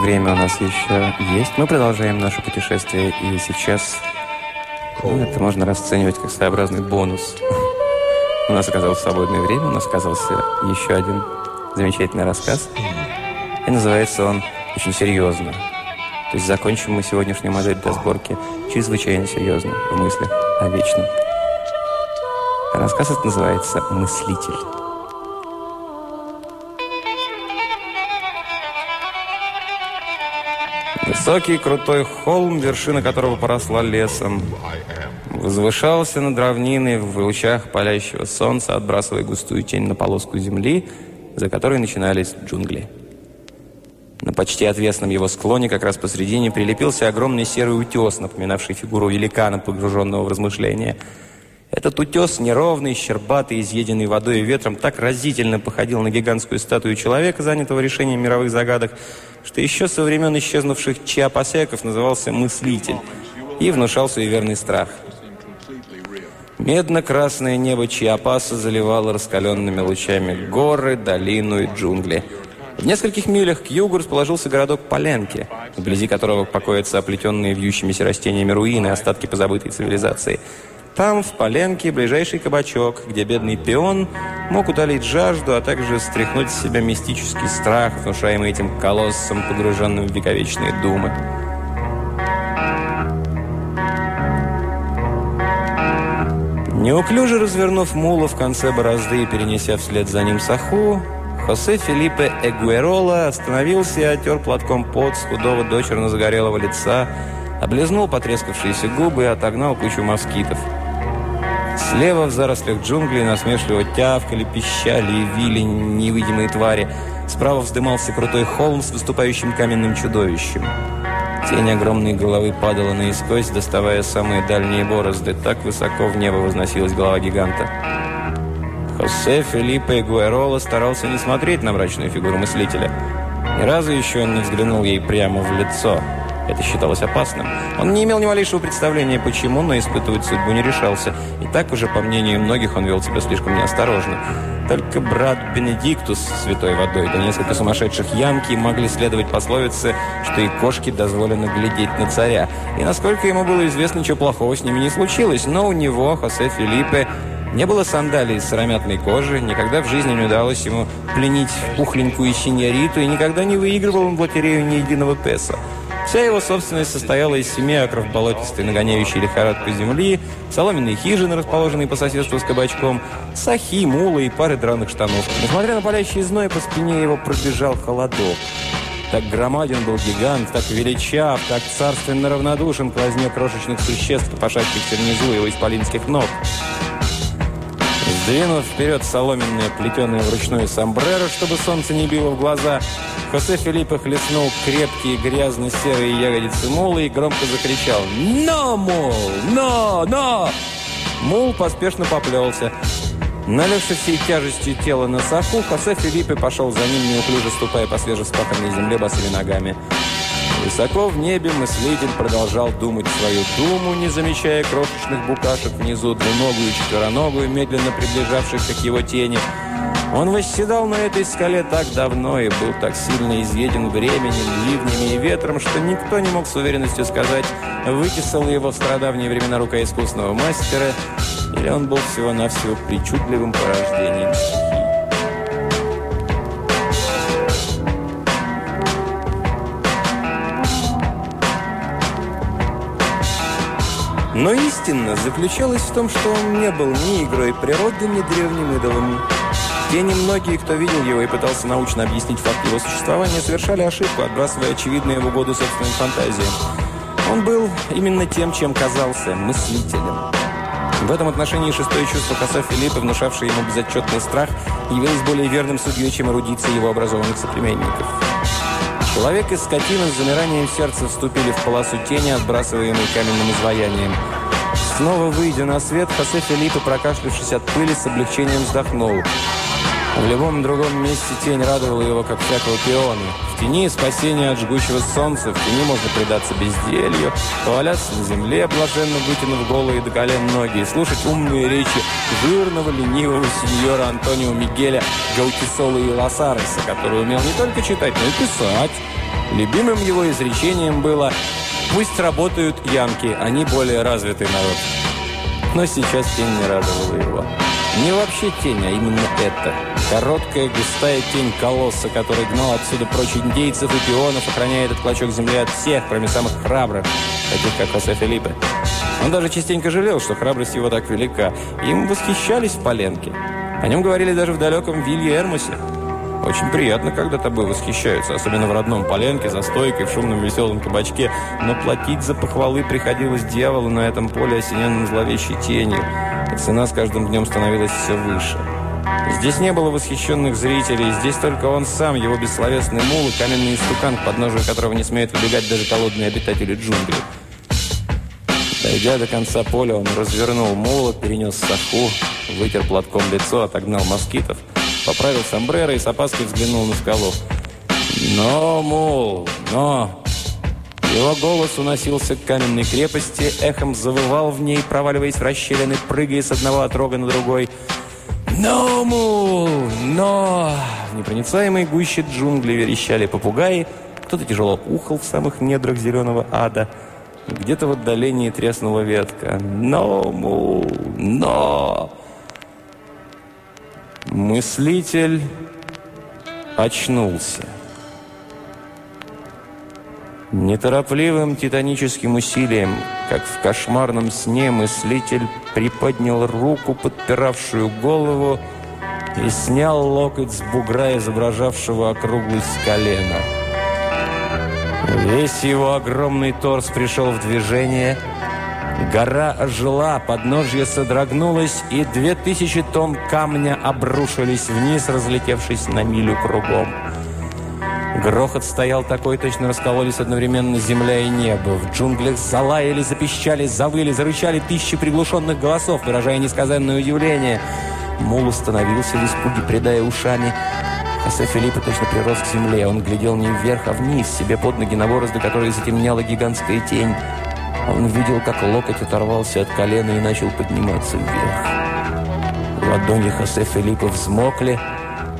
Время у нас еще есть, мы продолжаем наше путешествие. И сейчас ну, это можно расценивать как своеобразный бонус. У нас оказалось свободное время, у нас оказался еще один замечательный рассказ. И называется он очень серьезно. То есть закончим мы сегодняшнюю модель для сборки чрезвычайно серьезно, в мыслях о вечном. Рассказ этот называется «Мыслитель». Высокий крутой холм, вершина которого поросла лесом, возвышался над равниной в лучах палящего солнца, отбрасывая густую тень на полоску земли, за которой начинались джунгли. На почти отвесном его склоне, как раз посредине, прилепился огромный серый утес, напоминавший фигуру великана, погруженного в размышления – этот утес, неровный, щербатый, изъеденный водой и ветром, так разительно походил на гигантскую статую человека, занятого решением мировых загадок, что еще со времен исчезнувших чиапасеков назывался «мыслитель» и внушал суеверный страх. Медно-красное небо Чиапаса заливало раскаленными лучами горы, долину и джунгли. В нескольких милях к югу расположился городок Поленки, вблизи которого покоятся оплетенные вьющимися растениями руины, остатки позабытой цивилизации – там, в Поленке, ближайший кабачок, где бедный пион мог утолить жажду, а также стряхнуть с себя мистический страх, внушаемый этим колоссом, погруженным в вековечные думы. Неуклюже развернув мула в конце борозды и перенеся вслед за ним саху, Хосе Филиппе Эгуэрола остановился и отер платком пот с худого дочерно загорелого лица, облизнул потрескавшиеся губы и отогнал кучу москитов. Слева в зарослях джунглей насмешливо тявкали, пищали и вили невидимые твари. Справа вздымался крутой холм с выступающим каменным чудовищем. Тень огромной головы падала наискось, доставая самые дальние борозды. Так высоко в небо возносилась голова гиганта. Хосе Филиппе Гуэрола старался не смотреть на мрачную фигуру мыслителя. Ни разу еще он не взглянул ей прямо в лицо – это считалось опасным. Он не имел ни малейшего представления, почему, но испытывать судьбу не решался. И так уже, по мнению многих, он вел себя слишком неосторожно. Только брат Бенедиктус святой водой, да несколько сумасшедших янки могли следовать пословице, что и кошке дозволено глядеть на царя. И насколько ему было известно, ничего плохого с ними не случилось, но у него, Хосе Филиппе, не было сандалий из сыромятной кожи, никогда в жизни не удалось ему пленить пухленькую синьориту, и никогда не выигрывал он в лотерею ни единого песо. Вся его собственность состояла из семи акров болотистой, нагоняющей лихорадку земли, соломенные хижины, расположенные по соседству с кабачком, сахи, мулы и пары драных штанов. Несмотря на палящий зной, по спине его пробежал холодок. Так громаден был гигант, так величав, так царственно равнодушен к возне крошечных существ, пошащихся внизу его исполинских ног. Сдвинув вперед соломенное, плетеное вручную сомбреро, чтобы солнце не било в глаза, Хосе Филиппо хлестнул крепкие грязно-серые ягодицы мула и громко закричал «Но, мул! Но! Но!» Мул поспешно поплелся. Налегши всей тяжестью тела на саху, Хосе Филиппе пошел за ним, неуклюже ступая по свежеспаханной земле босыми ногами. Высоко в небе мыслитель продолжал думать свою думу, не замечая крошечных букашек внизу, двуногую и четвероногую, медленно приближавшихся к его тени – он восседал на этой скале так давно и был так сильно изъеден временем, ливнями и ветром, что никто не мог с уверенностью сказать, вытесал его в страдавние времена рука искусного мастера, или он был всего-навсего причудливым порождением Но истина заключалась в том, что он не был ни игрой природы, ни древним идолом. Те немногие, кто видел его и пытался научно объяснить факт его существования, совершали ошибку, отбрасывая очевидные в угоду собственным фантазиям. Он был именно тем, чем казался – мыслителем. В этом отношении шестое чувство коса Филиппа, внушавшее ему безотчетный страх, явилось более верным судьей, чем эрудиция его образованных соплеменников. Человек и скотина с замиранием сердца вступили в полосу тени, отбрасываемой каменным изваянием. Снова выйдя на свет, Хосе Филиппа, прокашлявшись от пыли, с облегчением вздохнул – в любом другом месте тень радовала его, как всякого пиона. В тени спасения от жгучего солнца, в тени можно предаться безделью, поваляться на земле, блаженно вытянув голые до колен ноги, и слушать умные речи жирного, ленивого сеньора Антонио Мигеля Гаутисола и Лосареса, который умел не только читать, но и писать. Любимым его изречением было «Пусть работают янки, они более развитый народ». Но сейчас тень не радовала его. Не вообще тень, а именно это. Короткая густая тень колосса, который гнал отсюда прочь индейцев и пионов, охраняя этот клочок земли от всех, кроме самых храбрых, таких как Хосе Филиппе. Он даже частенько жалел, что храбрость его так велика. Им восхищались в Поленке. О нем говорили даже в далеком Вилье Эрмусе. Очень приятно, когда тобой восхищаются, особенно в родном Поленке, за стойкой, в шумном веселом кабачке. Но платить за похвалы приходилось дьяволу на этом поле, осененном зловещей тенью. И цена с каждым днем становилась все выше. Здесь не было восхищенных зрителей, здесь только он сам, его бессловесный мул и каменный истукан, к подножию которого не смеют выбегать даже холодные обитатели джунглей. Дойдя до конца поля, он развернул мула, перенес саху, вытер платком лицо, отогнал москитов, поправил сомбреро и с опаской взглянул на скалу. «Но, мул, но!» Его голос уносился к каменной крепости, эхом завывал в ней, проваливаясь в расщелины, прыгая с одного отрога на другой. «Но, мул, но!» В непроницаемой гуще джунглей верещали попугаи, кто-то тяжело ухал в самых недрах зеленого ада – где-то в отдалении треснула ветка. «Но, му, но!» Мыслитель очнулся. Неторопливым титаническим усилием, как в кошмарном сне, мыслитель приподнял руку, подпиравшую голову, и снял локоть с бугра, изображавшего округлость колена. Весь его огромный торс пришел в движение. Гора ожила, подножье содрогнулось, и две тысячи тонн камня обрушились вниз, разлетевшись на милю кругом. Грохот стоял такой, точно раскололись одновременно земля и небо. В джунглях залаяли, запищали, завыли, зарычали тысячи приглушенных голосов, выражая несказанное удивление. Мул остановился в испуге, придая ушами. Хосе Филиппа точно прирос к земле. Он глядел не вверх, а вниз, себе под ноги на борозды, которые затемняла гигантская тень. Он видел, как локоть оторвался от колена и начал подниматься вверх. Ладони Хосе Филиппа взмокли,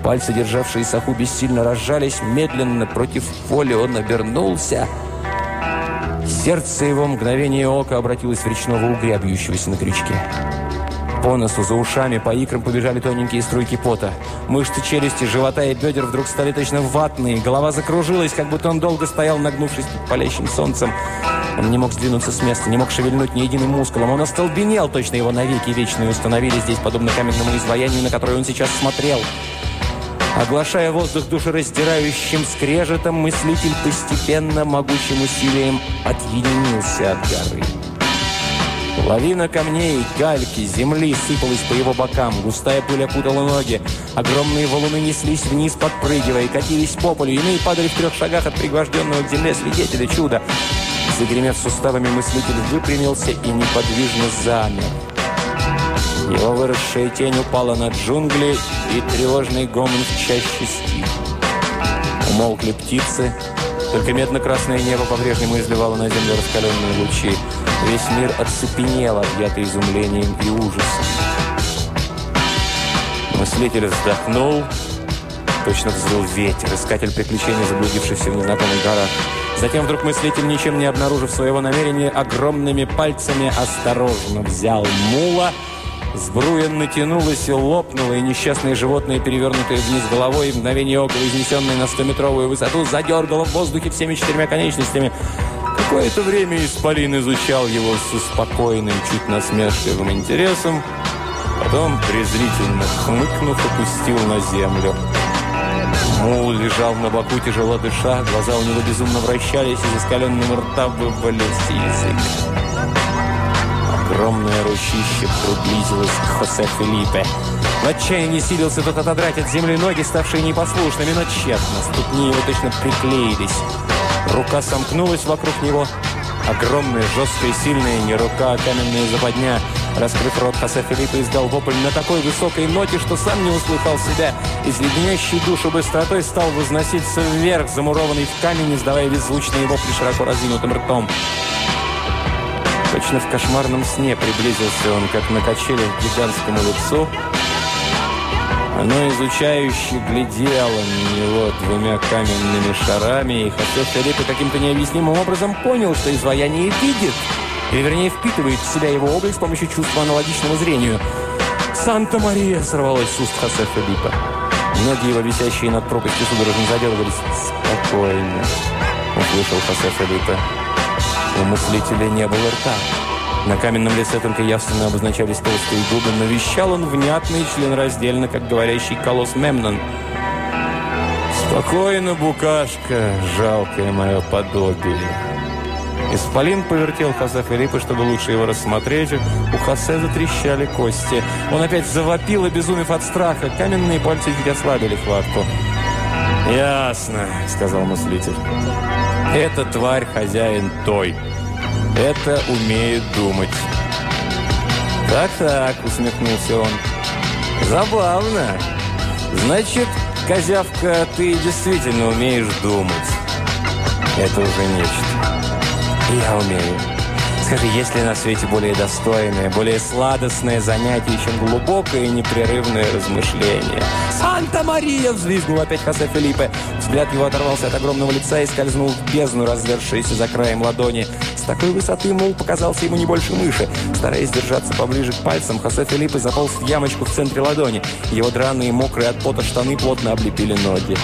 пальцы, державшие саху, бессильно разжались. Медленно против воли он обернулся. Сердце его мгновение ока обратилось в речного угря, бьющегося на крючке. По носу, за ушами, по икрам побежали тоненькие струйки пота. Мышцы челюсти, живота и бедер вдруг стали точно ватные. Голова закружилась, как будто он долго стоял, нагнувшись под палящим солнцем. Он не мог сдвинуться с места, не мог шевельнуть ни единым мускулом. Он остолбенел, точно его навеки вечные установили здесь, подобно каменному изваянию, на которое он сейчас смотрел. Оглашая воздух душераздирающим скрежетом, мыслитель постепенно, могучим усилием отъединился от горы. Лавина камней, гальки, земли сыпалась по его бокам. Густая пыль опутала ноги. Огромные валуны неслись вниз, подпрыгивая, катились по полю. Иные падали в трех шагах от пригвожденного к земле свидетеля чуда. Загремев суставами, мыслитель выпрямился и неподвижно замер. Его выросшая тень упала на джунгли, и тревожный гомон в чаще стих. Умолкли птицы, только медно-красное небо по-прежнему изливало на землю раскаленные лучи. Весь мир оцепенел, объятый изумлением и ужасом. Мыслитель вздохнул, точно взвыл ветер, искатель приключений, заблудившийся в незнакомых горах. Затем вдруг мыслитель, ничем не обнаружив своего намерения, огромными пальцами осторожно взял мула – Сбруя натянулась и лопнула, и несчастное животное, перевернутое вниз головой, и мгновение ока, изнесенное на стометровую высоту, задергало в воздухе всеми четырьмя конечностями. Какое-то время Исполин изучал его с спокойным, чуть насмешливым интересом, потом, презрительно хмыкнув, опустил на землю. Мул лежал на боку, тяжело дыша, глаза у него безумно вращались, из искаленного рта вывалился язык. Огромное ручище приблизилось к Хосе Филиппе. В отчаянии силился тот отодрать от земли ноги, ставшие непослушными, но тщетно. Ступни его точно приклеились. Рука сомкнулась вокруг него. Огромная, жесткая, сильная, не рука, а каменная западня. Раскрыв рот, Хосе Филиппе издал вопль на такой высокой ноте, что сам не услыхал себя, и с леденящей душу быстротой стал возноситься вверх, замурованный в камень, издавая беззвучные вопли широко разинутым ртом. Точно в кошмарном сне приблизился он, как на качелях к гигантскому лицу, Оно изучающе глядело на него двумя каменными шарами, и Хосе Филиппе каким-то необъяснимым образом понял, что изваяние видит, или вернее впитывает в себя его облик с помощью чувства аналогичного зрению. «Санта-Мария!» сорвалось с уст Хосе Филиппа. Ноги его, висящие над пропастью, судорожно заделывались. «Спокойно!» – услышал Хосе Филиппе. У мыслителя не было рта. На каменном лице только явственно обозначались толстые губы, но вещал он внятно и членораздельно, как говорящий колосс Мемнон. «Спокойно, букашка, жалкое мое подобие!» Исполин повертел Хосе Филиппа, чтобы лучше его рассмотреть. У Хосе затрещали кости. Он опять завопил, обезумев от страха. Каменные пальцы чуть ослабили хватку. «Ясно», — сказал мыслитель. «Эта тварь хозяин той». Это умеет думать. «Так-так», — усмехнулся он. «Забавно. Значит, козявка, ты действительно умеешь думать. Это уже нечто. Я умею. Скажи, есть ли на свете более достойное, более сладостное занятие, чем глубокое и непрерывное размышление? «Санта-Мария!» – взвизгнул опять Хосе Филиппе. Взгляд его оторвался от огромного лица и скользнул в бездну, развершуюся за краем ладони. С такой высоты мул показался ему не больше мыши. Стараясь держаться поближе к пальцам, Хосе Филиппе заполз в ямочку в центре ладони. Его драные, мокрые от пота штаны плотно облепили ноги.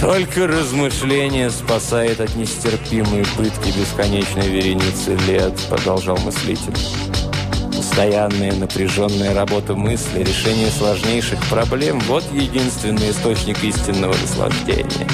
Только размышление спасает от нестерпимой пытки бесконечной вереницы лет, продолжал мыслитель. Постоянная напряженная работа мысли, решение сложнейших проблем – вот единственный источник истинного наслаждения.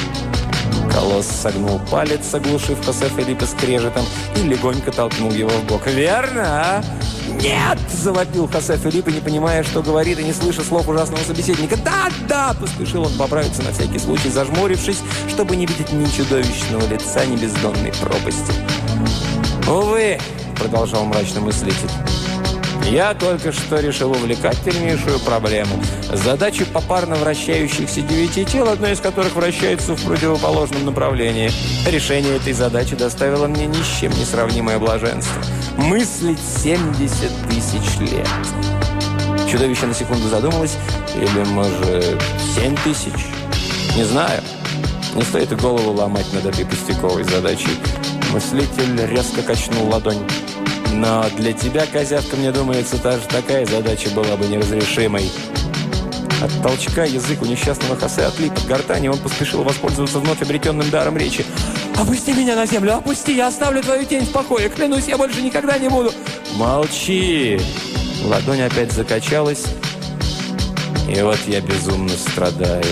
Колосс согнул палец, оглушив Хосе Филиппа скрежетом, и легонько толкнул его в бок. «Верно, а?» «Нет!» – завопил Хосе Филиппа, не понимая, что говорит, и не слыша слов ужасного собеседника. «Да, да!» – поспешил он поправиться на всякий случай, зажмурившись, чтобы не видеть ни чудовищного лица, ни бездонной пропасти. «Увы!» – продолжал мрачно мыслитель. Я только что решил увлекательнейшую проблему. Задачи попарно вращающихся девяти тел, одно из которых вращается в противоположном направлении. Решение этой задачи доставило мне ни с чем не сравнимое блаженство. Мыслить 70 тысяч лет. Чудовище на секунду задумалось. Или, может, 7 тысяч? Не знаю. Не стоит и голову ломать над этой пустяковой задачей. Мыслитель резко качнул ладонь. Но для тебя, козявка, мне думается, даже такая задача была бы неразрешимой. От толчка язык у несчастного Хосе отлип от гортани, он поспешил воспользоваться вновь обретенным даром речи. «Опусти меня на землю! Опусти! Я оставлю твою тень в покое! Клянусь, я больше никогда не буду!» «Молчи!» Ладонь опять закачалась. И вот я безумно страдаю.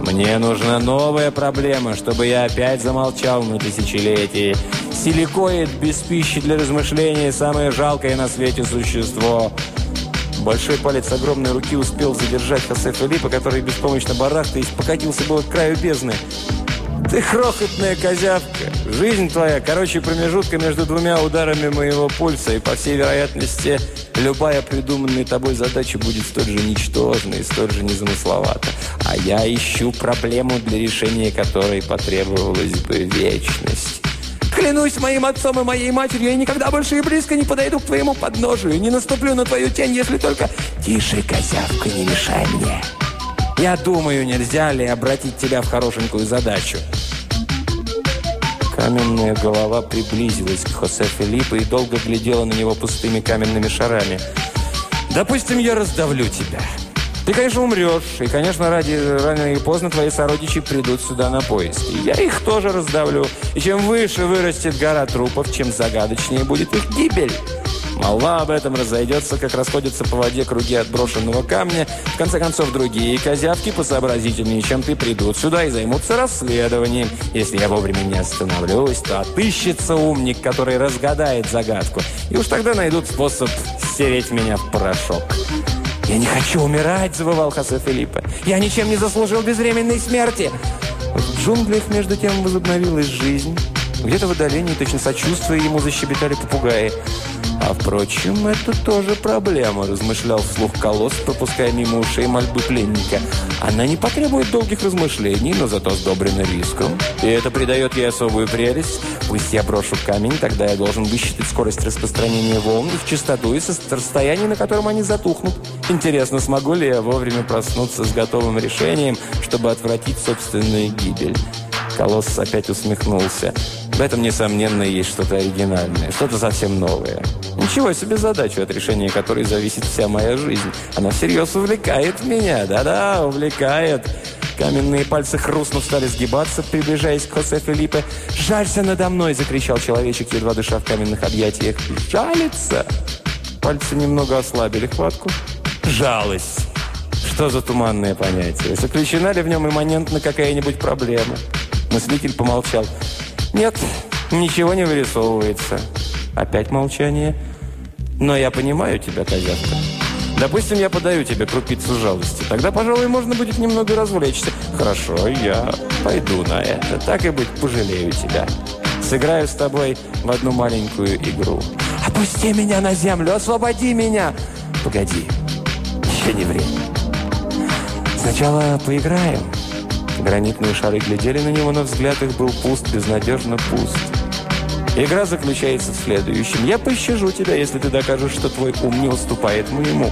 Мне нужна новая проблема, чтобы я опять замолчал на тысячелетие. Силикоид без пищи для размышления – самое жалкое на свете существо. Большой палец огромной руки успел задержать Хосе Филиппа, который беспомощно барахтаясь покатился было к краю бездны. «Ты крохотная козявка. Жизнь твоя, короче, промежутка между двумя ударами моего пульса, и, по всей вероятности, любая придуманная тобой задача будет столь же ничтожна и столь же незамысловата. А я ищу проблему, для решения которой потребовалась бы вечность». Клянусь моим отцом и моей матерью, я никогда больше и близко не подойду к твоему подножию, не наступлю на твою тень, если только... Тише, козявка, не мешай мне. Я думаю, нельзя ли обратить тебя в хорошенькую задачу. Каменная голова приблизилась к Хосе Филиппо и долго глядела на него пустыми каменными шарами. «Допустим, я раздавлю тебя. Ты, конечно, умрешь, и, конечно, ради рано или поздно твои сородичи придут сюда на поиски. Я их тоже раздавлю. И чем выше вырастет гора трупов, чем загадочнее будет их гибель. Молва об этом разойдется, как расходятся по воде круги отброшенного камня. В конце концов, другие козявки посообразительнее, чем ты, придут сюда и займутся расследованием. Если я вовремя не остановлюсь, то отыщется умник, который разгадает загадку. И уж тогда найдут способ стереть меня в порошок. «Я не хочу умирать!» – завывал Хосе Филиппе. «Я ничем не заслужил безвременной смерти!» В джунглях, между тем, возобновилась жизнь. Где-то в отдалении, точно сочувствуя ему, защебетали попугаи. А впрочем, это тоже проблема, размышлял вслух колосс, пропуская мимо ушей мольбы пленника. Она не потребует долгих размышлений, но зато сдобрена риском. И это придает ей особую прелесть. Пусть я брошу камень, тогда я должен высчитать скорость распространения волн, их частоту и расстояние, на котором они затухнут. Интересно, смогу ли я вовремя проснуться с готовым решением, чтобы отвратить собственную гибель? Колосс опять усмехнулся. В этом, несомненно, есть что-то оригинальное, что-то совсем новое. Ничего себе задачу, от решения которой зависит вся моя жизнь. Она всерьез увлекает меня, да-да, увлекает. Каменные пальцы хрустнув стали сгибаться, приближаясь к Хосе Филиппе. «Жалься надо мной!» – закричал человечек, едва дыша в каменных объятиях. «Жалится!» Пальцы немного ослабили хватку. «Жалость!» Что за туманное понятие? Заключена ли в нем имманентно какая-нибудь проблема? Мыслитель помолчал. «Нет, ничего не вырисовывается». Опять молчание. «Но я понимаю тебя, козявка. Допустим, я подаю тебе крупицу жалости. Тогда, пожалуй, можно будет немного развлечься. Хорошо, я пойду на это. Так и быть, пожалею тебя. Сыграю с тобой в одну маленькую игру. Опусти меня на землю, освободи меня!» «Погоди, еще не время. Сначала поиграем». Гранитные шары глядели на него, но взгляд их был пуст, безнадежно пуст. Игра заключается в следующем. Я пощажу тебя, если ты докажешь, что твой ум не уступает моему.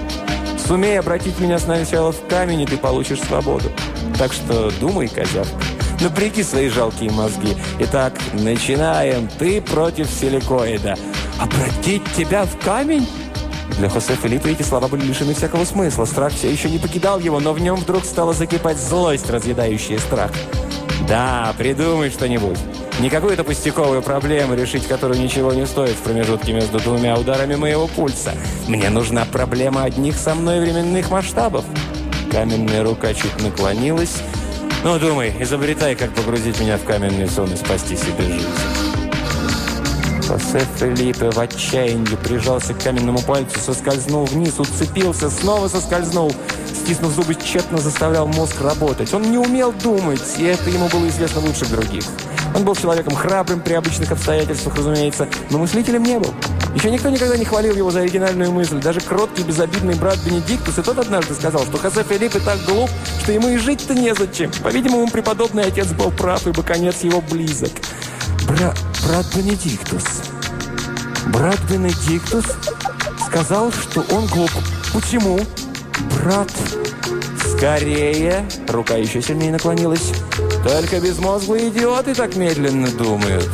Сумей обратить меня сначала в камень, и ты получишь свободу. Так что думай, козявка. Напряги свои жалкие мозги. Итак, начинаем. Ты против силикоида. Обратить тебя в камень? Для Хосе Филиппа эти слова были лишены всякого смысла. Страх все еще не покидал его, но в нем вдруг стала закипать злость, разъедающая страх. «Да, придумай что-нибудь. Не какую-то пустяковую проблему, решить которую ничего не стоит в промежутке между двумя ударами моего пульса. Мне нужна проблема одних со мной временных масштабов». Каменная рука чуть наклонилась. «Ну, думай, изобретай, как погрузить меня в каменный сон и спасти себе жизнь». Хосе Фелипе в отчаянии прижался к каменному пальцу, соскользнул вниз, уцепился, снова соскользнул. Стиснув зубы, тщетно заставлял мозг работать. Он не умел думать, и это ему было известно лучше других. Он был человеком храбрым при обычных обстоятельствах, разумеется, но мыслителем не был. Еще никто никогда не хвалил его за оригинальную мысль. Даже кроткий, безобидный брат Бенедиктус и тот однажды сказал, что Хосе Филиппе так глуп, что ему и жить-то незачем. По-видимому, преподобный отец был прав, ибо конец его близок. Бра брат Бенедиктус. Брат Бенедиктус сказал, что он глуп. Почему? Брат... Скорее! Рука еще сильнее наклонилась. Только безмозглые идиоты так медленно думают.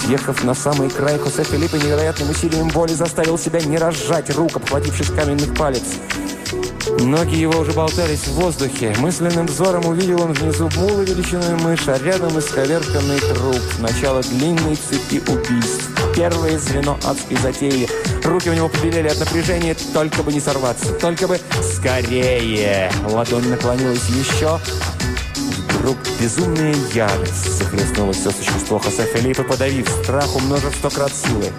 Съехав на самый край, Хосе Филиппа невероятным усилием боли заставил себя не разжать рук, обхватившись каменных палец. Ноги его уже болтались в воздухе. Мысленным взором увидел он внизу мула величиной мышь, а рядом исковерканный труп. Начало длинной цепи убийств. Первое звено адской затеи. Руки у него побелели от напряжения, только бы не сорваться. Только бы скорее. Ладонь наклонилась еще. Вдруг безумная ярость захлестнула все существо Хосе Филиппа, подавив страх, умножив сто крат силы.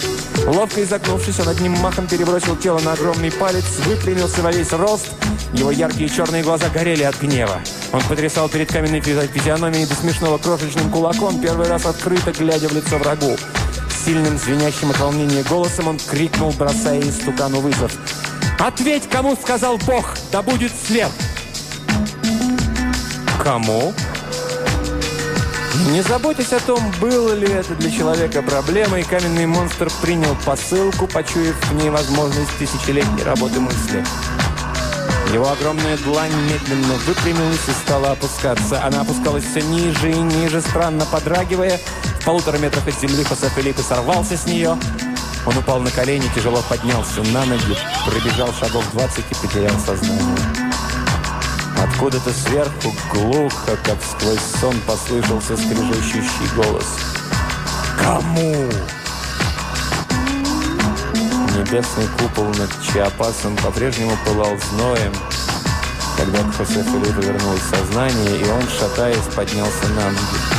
Ловко изогнувшись, он одним махом перебросил тело на огромный палец, выпрямился во весь рост. Его яркие черные глаза горели от гнева. Он потрясал перед каменной физиономией до смешного крошечным кулаком, первый раз открыто глядя в лицо врагу. Сильным, звенящим от волнения голосом он крикнул, бросая истукану вызов. «Ответь, кому сказал Бог, да будет свет!» «Кому?» Не заботясь о том, было ли это для человека проблемой, каменный монстр принял посылку, почуяв в ней возможность тысячелетней работы мысли. Его огромная длань медленно выпрямилась и стала опускаться. Она опускалась все ниже и ниже, странно подрагивая. В полутора метрах от земли Хосе Филиппе сорвался с нее. Он упал на колени, тяжело поднялся на ноги, пробежал шагов 20 и потерял сознание. Откуда-то сверху, глухо, как сквозь сон, послышался скрежещущий голос. «Кому?» Небесный купол над Чиапасом по-прежнему пылал зноем, когда к Хосе Филиппу сознание, и он, шатаясь, поднялся на ноги.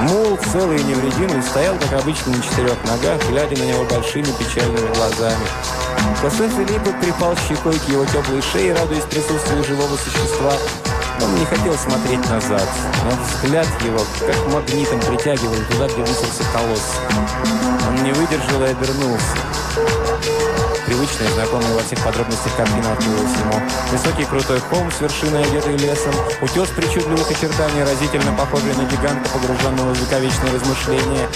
Мул, целый и невредимый, стоял, как обычно, на четырех ногах, глядя на него большими печальными глазами. Хосе Филиппа припал щекой к его теплой шее, радуясь присутствию живого существа. Он не хотел смотреть назад, но взгляд его как магнитом притягивал туда, где высился колосс. Он не выдержал и обернулся. Привычная, знакомая во всех подробностях картина открылась ему. Высокий крутой холм с вершиной, одетый лесом, утес причудливых очертаний, разительно похожий на гиганта, погруженного в вековечные размышления.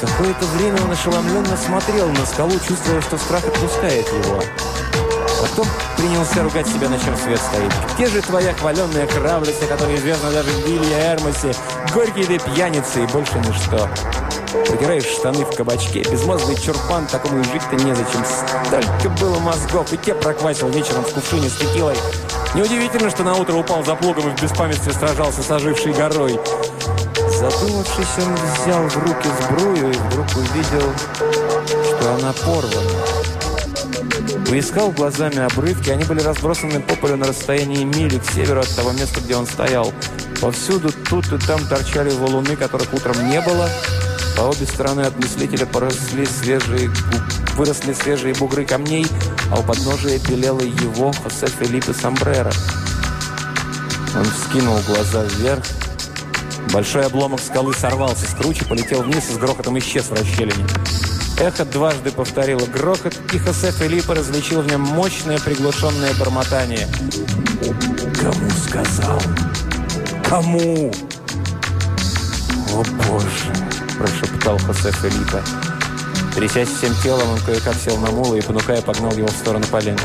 Какое-то время он ошеломленно смотрел на скалу, чувствуя, что страх отпускает его. Потом принялся ругать себя, на чем свет стоит. Где же твоя хваленная храбрость, о которой известна даже в Вилье Эрмосе? Горький ты пьяница и больше ничто. Продираешь штаны в кабачке. Безмозглый чурпан, такому и жить-то незачем. Столько было мозгов, и те проквасил вечером в кувшине с текилой. Неудивительно, что на утро упал за плугом и в беспамятстве сражался с ожившей горой. Задумавшись, он взял в руки сбрую и вдруг увидел, что она порвана. Поискал глазами обрывки, они были разбросаны по полю на расстоянии мили к северу от того места, где он стоял. Повсюду тут и там торчали валуны, которых утром не было. По обе стороны от мыслителя поросли свежие, выросли свежие бугры камней, а у подножия белело его Хосе Филиппе Самбрера. Он вскинул глаза вверх, Большой обломок скалы сорвался с кручи, полетел вниз и с грохотом исчез в расщелине. Эхо дважды повторило грохот, и Хосе Филиппа различил в нем мощное приглушенное бормотание. «Кому сказал? Кому?» «О, Боже!» – прошептал Хосе Филиппа. Трясясь всем телом, он кое-как сел на мула и, понукая, погнал его в сторону поленки.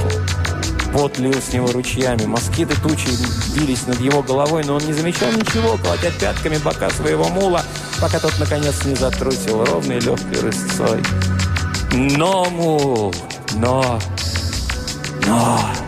Пот лил с него ручьями. Москиты тучи бились над его головой, но он не замечал ничего, колотя пятками бока своего мула, пока тот, наконец, не затрусил ровной легкой рысцой. «Но, мул! Но! Но!»